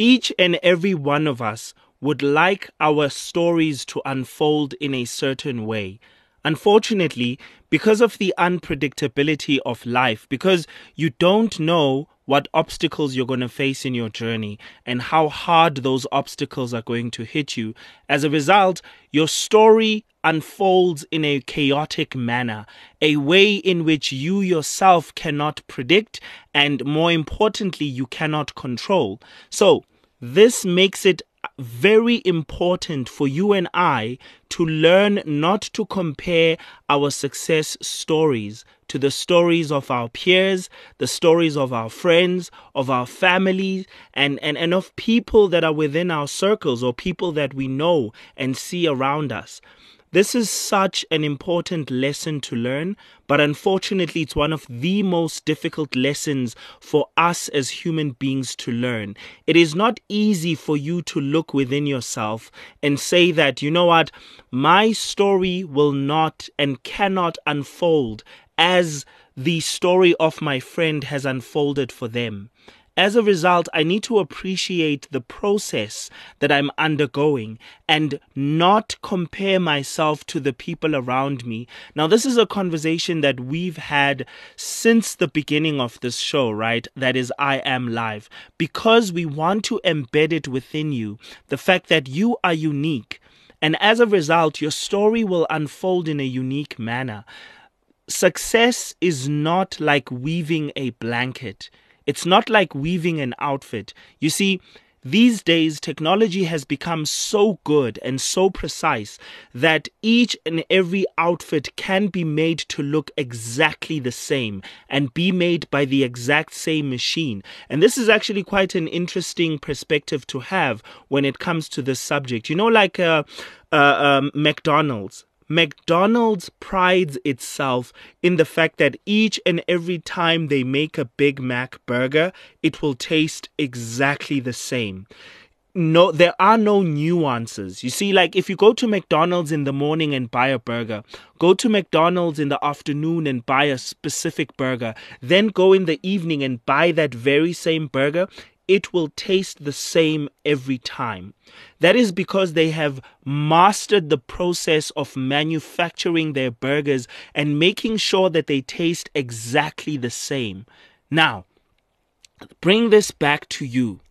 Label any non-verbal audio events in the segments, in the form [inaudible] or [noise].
Each and every one of us would like our stories to unfold in a certain way. Unfortunately, because of the unpredictability of life, because you don't know what obstacles you're going to face in your journey and how hard those obstacles are going to hit you, as a result, your story unfolds in a chaotic manner, a way in which you yourself cannot predict and, more importantly, you cannot control. So, this makes it very important for you and I to learn not to compare our success stories to the stories of our peers, the stories of our friends, of our families, and, and, and of people that are within our circles or people that we know and see around us. This is such an important lesson to learn, but unfortunately, it's one of the most difficult lessons for us as human beings to learn. It is not easy for you to look within yourself and say that, you know what, my story will not and cannot unfold as the story of my friend has unfolded for them. As a result, I need to appreciate the process that I'm undergoing and not compare myself to the people around me. Now, this is a conversation that we've had since the beginning of this show, right? That is, I Am Live, because we want to embed it within you the fact that you are unique. And as a result, your story will unfold in a unique manner. Success is not like weaving a blanket. It's not like weaving an outfit. You see, these days, technology has become so good and so precise that each and every outfit can be made to look exactly the same and be made by the exact same machine. And this is actually quite an interesting perspective to have when it comes to this subject. You know, like uh, uh, um, McDonald's. McDonald's prides itself in the fact that each and every time they make a Big Mac burger, it will taste exactly the same. No there are no nuances. You see like if you go to McDonald's in the morning and buy a burger go to McDonald's in the afternoon and buy a specific burger then go in the evening and buy that very same burger it will taste the same every time. That is because they have mastered the process of manufacturing their burgers and making sure that they taste exactly the same. Now, bring this back to you.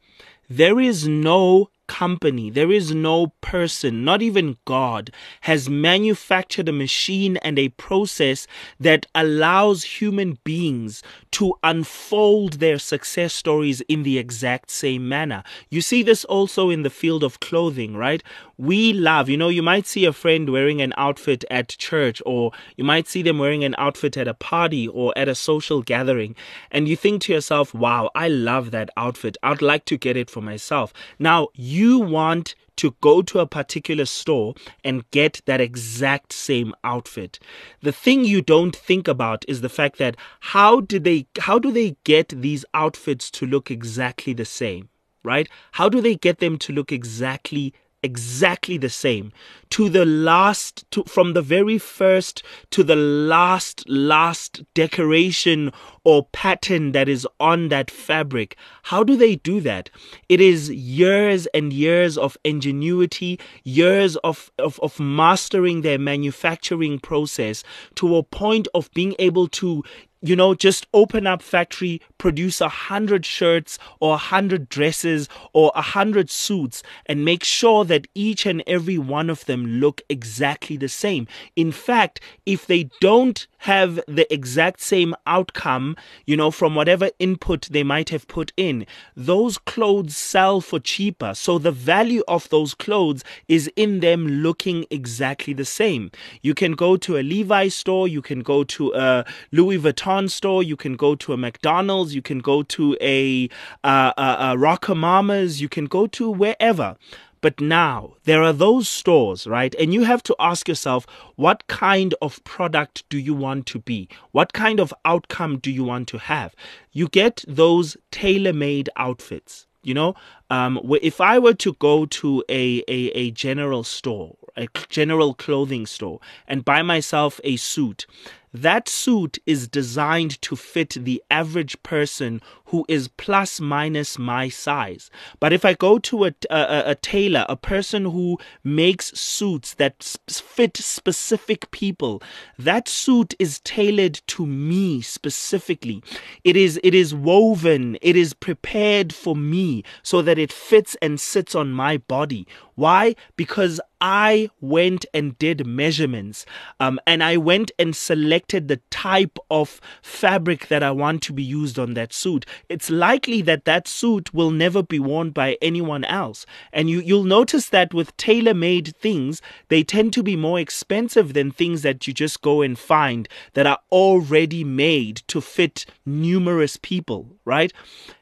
There is no company, there is no person, not even God, has manufactured a machine and a process that allows human beings to unfold their success stories in the exact same manner. You see this also in the field of clothing, right? We love, you know, you might see a friend wearing an outfit at church, or you might see them wearing an outfit at a party or at a social gathering, and you think to yourself, wow, I love that outfit. I'd like to get it for myself. Now, you you want to go to a particular store and get that exact same outfit. The thing you don't think about is the fact that how did they how do they get these outfits to look exactly the same, right? How do they get them to look exactly exactly the same. To the last to from the very first to the last last decoration or pattern that is on that fabric. How do they do that? It is years and years of ingenuity years of of, of mastering their manufacturing process to a point of being able to you know, just open up factory, produce a hundred shirts or a hundred dresses or a hundred suits and make sure that each and every one of them look exactly the same. In fact, if they don't have the exact same outcome, you know, from whatever input they might have put in, those clothes sell for cheaper. So the value of those clothes is in them looking exactly the same. You can go to a Levi store, you can go to a Louis Vuitton Store, you can go to a McDonald's, you can go to a, uh, a, a RocoMamas, you can go to wherever. But now there are those stores, right? And you have to ask yourself, what kind of product do you want to be? What kind of outcome do you want to have? You get those tailor made outfits. You know, um, if I were to go to a, a, a general store, a general clothing store, and buy myself a suit, that suit is designed to fit the average person who is plus minus my size. But if I go to a, a, a tailor, a person who makes suits that fit specific people, that suit is tailored to me specifically. It is it is woven, it is prepared for me so that it fits and sits on my body. Why? Because I went and did measurements um, and I went and selected the type of fabric that I want to be used on that suit. It's likely that that suit will never be worn by anyone else. And you, you'll notice that with tailor made things, they tend to be more expensive than things that you just go and find that are already made to fit numerous people, right?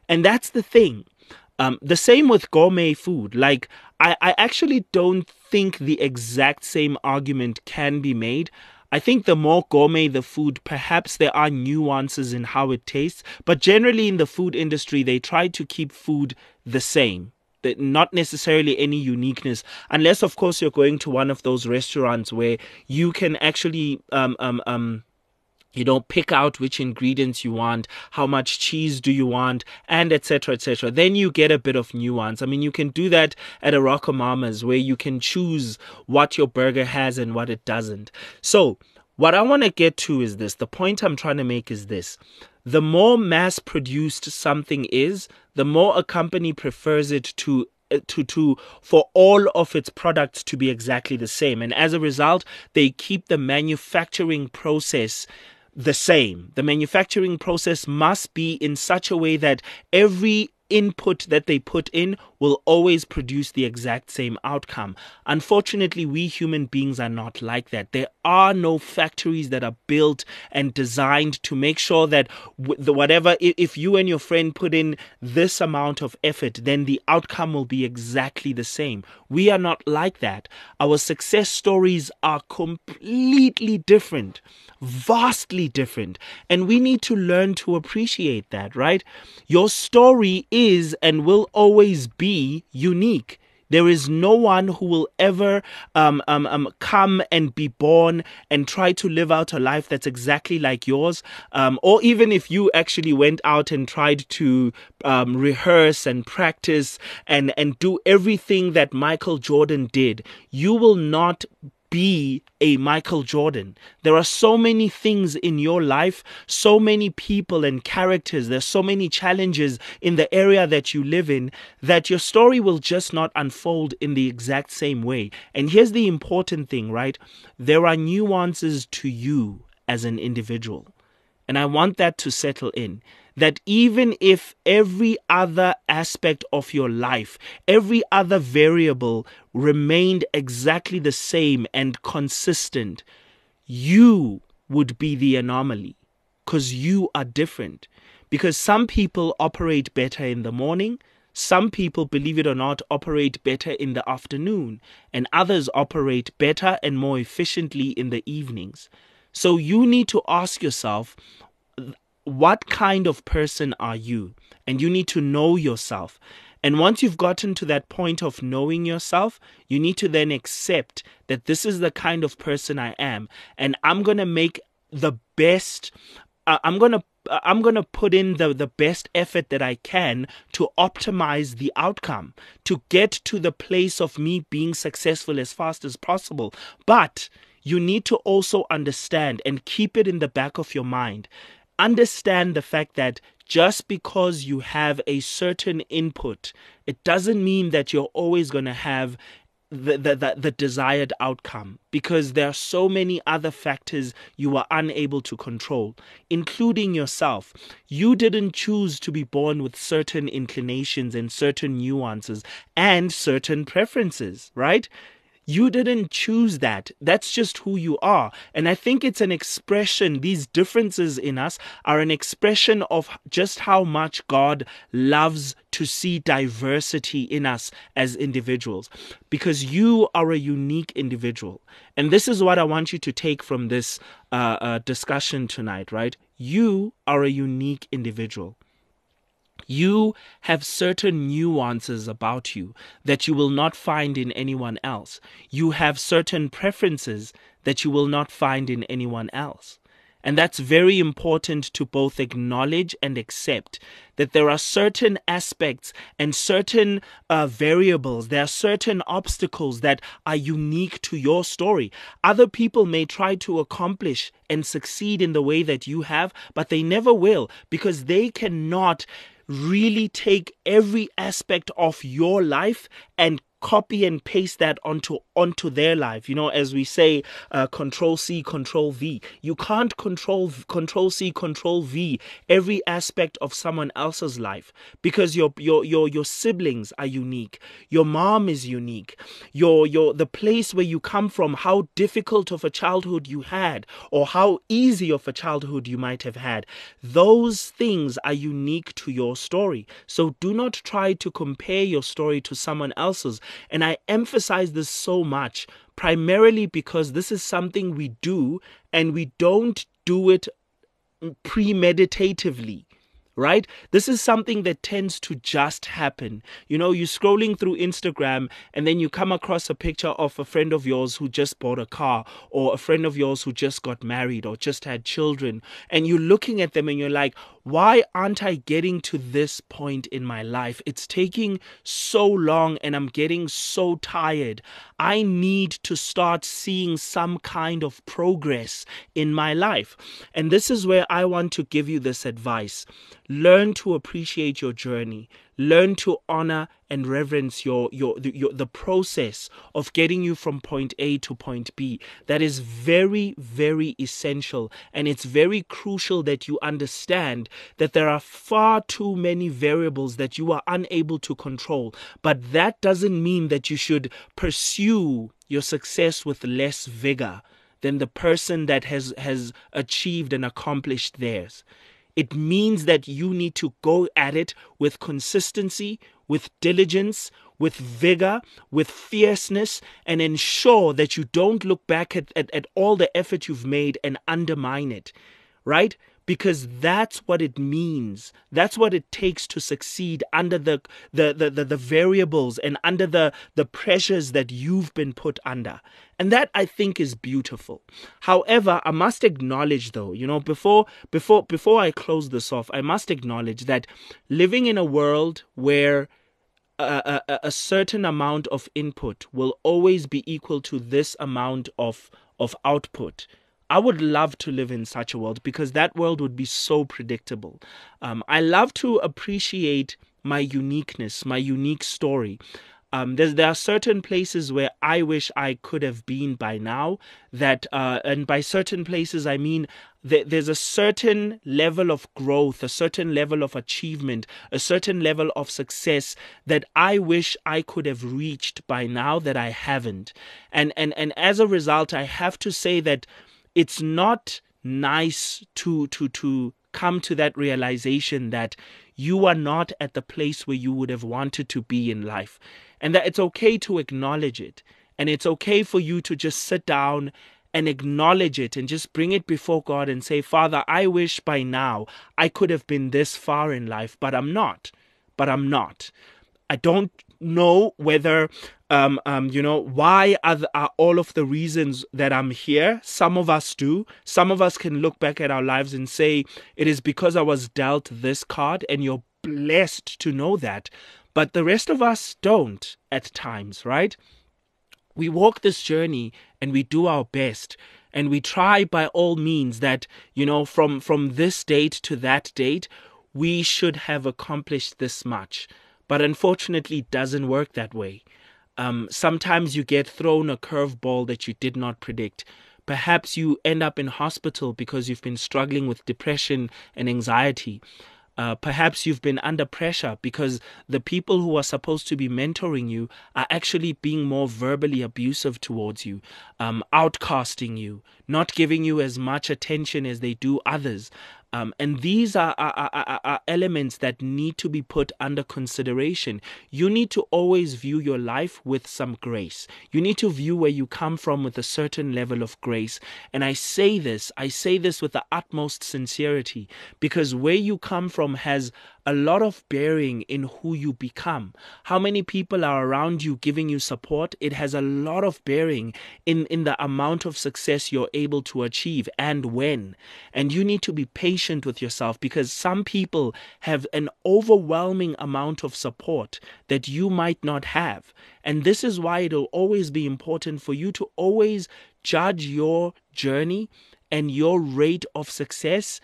And that's the thing. Um, the same with gourmet food. Like, I, I actually don't think the exact same argument can be made. I think the more gourmet the food, perhaps there are nuances in how it tastes, but generally in the food industry, they try to keep food the same. Not necessarily any uniqueness, unless, of course, you're going to one of those restaurants where you can actually um, um, um, you know pick out which ingredients you want how much cheese do you want and etc etc then you get a bit of nuance. I mean you can do that at a RocoMamas where you can choose what your burger has and what it doesn't. So what i want to get to is this. The point i'm trying to make is this. The more mass produced something is the more a company prefers it to uh, to to for all of its products to be exactly the same. And as a result they keep the manufacturing process the same. The manufacturing process must be in such a way that every input that they put in will always produce the exact same outcome. Unfortunately, we human beings are not like that. There are no factories that are built and designed to make sure that whatever if you and your friend put in this amount of effort, then the outcome will be exactly the same. We are not like that. Our success stories are completely different vastly different. And we need to learn to appreciate that, right? Your story is and will always be be unique. There is no one who will ever um, um, um, come and be born and try to live out a life that's exactly like yours. Um, or even if you actually went out and tried to um, rehearse and practice and, and do everything that Michael Jordan did, you will not be a Michael Jordan. There are so many things in your life, so many people and characters, there's so many challenges in the area that you live in that your story will just not unfold in the exact same way. And here's the important thing, right? There are nuances to you as an individual. And I want that to settle in that even if every other aspect of your life, every other variable remained exactly the same and consistent, you would be the anomaly because you are different. Because some people operate better in the morning, some people, believe it or not, operate better in the afternoon, and others operate better and more efficiently in the evenings. So you need to ask yourself what kind of person are you? And you need to know yourself. And once you've gotten to that point of knowing yourself, you need to then accept that this is the kind of person I am. And I'm going to make the best, uh, I'm going to I'm going to put in the, the best effort that I can to optimize the outcome, to get to the place of me being successful as fast as possible. But you need to also understand and keep it in the back of your mind understand the fact that just because you have a certain input, it doesn't mean that you're always going to have the, the, the, desired outcome because there are so many other factors you are unable to control, including yourself. You didn't choose to be born with certain inclinations and certain nuances and certain preferences, right? You didn't choose that. That's just who you are. And I think it's an expression, these differences in us are an expression of just how much God loves to see diversity in us as individuals. Because you are a unique individual. And this is what I want you to take from this uh, uh, discussion tonight, right? You are a unique individual. You have certain nuances about you that you will not find in anyone else. You have certain preferences that you will not find in anyone else. And that's very important to both acknowledge and accept that there are certain aspects and certain uh, variables, there are certain obstacles that are unique to your story. Other people may try to accomplish and succeed in the way that you have, but they never will because they cannot really take every aspect of your life and copy and paste that onto onto their life. You know as we say uh, control c control v. You can't control control c control v every aspect of someone else's life because your your your your siblings are unique. Your mom is unique. Your your the place where you come from how difficult of a childhood you had or how easy of a childhood you might have had those things are unique to your story. So do not try to compare your story to someone else's and I emphasize this so much primarily because this is something we do and we don't do it premeditatively right? This is something that tends to just happen. You know, you're scrolling through Instagram and then you come across a picture of a friend of yours who just bought a car or a friend of yours who just got married or just had children. And you're looking at them and you're like, why aren't I getting to this point in my life? It's taking so long and I'm getting so tired. I need to start seeing some kind of progress in my life. And this is where I want to give you this advice. Learn to appreciate your journey learn to honor and reverence your, your, your the process of getting you from point A to point B. That is very, very essential. And it's very crucial that you understand that there are far too many variables that you are unable to control. But that doesn't mean that you should pursue your success with less vigor than the person that has, has achieved and accomplished theirs. It means that you need to go at it with consistency, with diligence, with vigor, with fierceness, and ensure that you don't look back at, at, at all the effort you've made and undermine it, right? Because that's what it means. That's what it takes to succeed under the the, the, the, the variables and under the, the pressures that you've been put under. And that I think is beautiful. However, I must acknowledge though, you know, before before before I close this off, I must acknowledge that living in a world where a, a, a certain amount of input will always be equal to this amount of of output I would love to live in such a world because that world would be so predictable. Um, I love to appreciate my uniqueness, my unique story. Um, there are certain places where I wish I could have been by now. That, uh, and by certain places, I mean that there's a certain level of growth, a certain level of achievement, a certain level of success that I wish I could have reached by now that I haven't. And and and as a result, I have to say that it's not nice to to to come to that realization that you are not at the place where you would have wanted to be in life and that it's okay to acknowledge it and it's okay for you to just sit down and acknowledge it and just bring it before God and say, Father, I wish by now I could have been this far in life, but I'm not. But I'm not. I don't know whether um, um, you know, why are, the, are all of the reasons that I'm here? Some of us do. Some of us can look back at our lives and say, it is because I was dealt this card, and you're blessed to know that. But the rest of us don't at times, right? We walk this journey and we do our best and we try by all means that, you know, from, from this date to that date, we should have accomplished this much. But unfortunately, it doesn't work that way. Um, sometimes you get thrown a curveball that you did not predict. Perhaps you end up in hospital because you've been struggling with depression and anxiety. Uh, perhaps you've been under pressure because the people who are supposed to be mentoring you are actually being more verbally abusive towards you, um, outcasting you, not giving you as much attention as they do others. Um, and these are, are, are, are, elements that need to be put under consideration. You need to always view your life with some grace. You need to view where you come from with a certain level of grace. And I say this, I say this with the utmost sincerity because where you come from has a lot of bearing in who you become. How many people are around you giving you support? It has a lot of bearing in, in the amount of success you're able to achieve and when. And you need to be patient with yourself because some people have an overwhelming amount of support that you might not have. And this is why it'll always be important for you to always judge your journey and your rate of success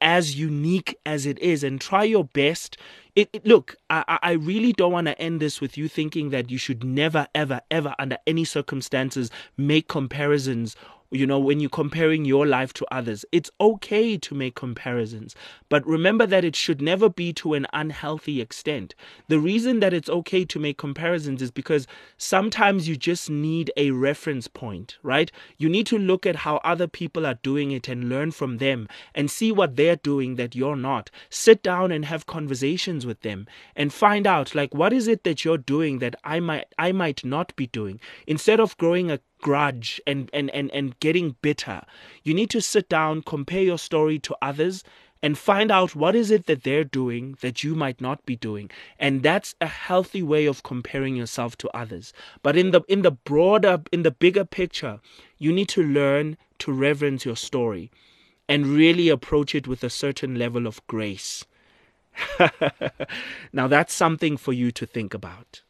as unique as it is and try your best. It, it, look, I, I really don't want to end this with you thinking that you should never, ever, ever, under any circumstances, make comparisons you know, when you're comparing your life to others. It's okay to make comparisons, but remember that it should never be to an unhealthy extent. The reason that it's okay to make comparisons is because sometimes you just need a reference point, right? You need to look at how other people are doing it and learn from them and see what they're doing that you're not. Sit down and have conversations with them and find out like what is it that you're doing that I might I might not be doing. Instead of growing a grudge and, and, and, and getting bitter. You need to sit down, compare your story to others, and find out what is it that they're doing that you might not be doing. And that's a healthy way of comparing yourself to others. But in the in the broader in the bigger picture you need to learn to reverence your story and really approach it with a certain level of grace. [laughs] Now that's something for you to think about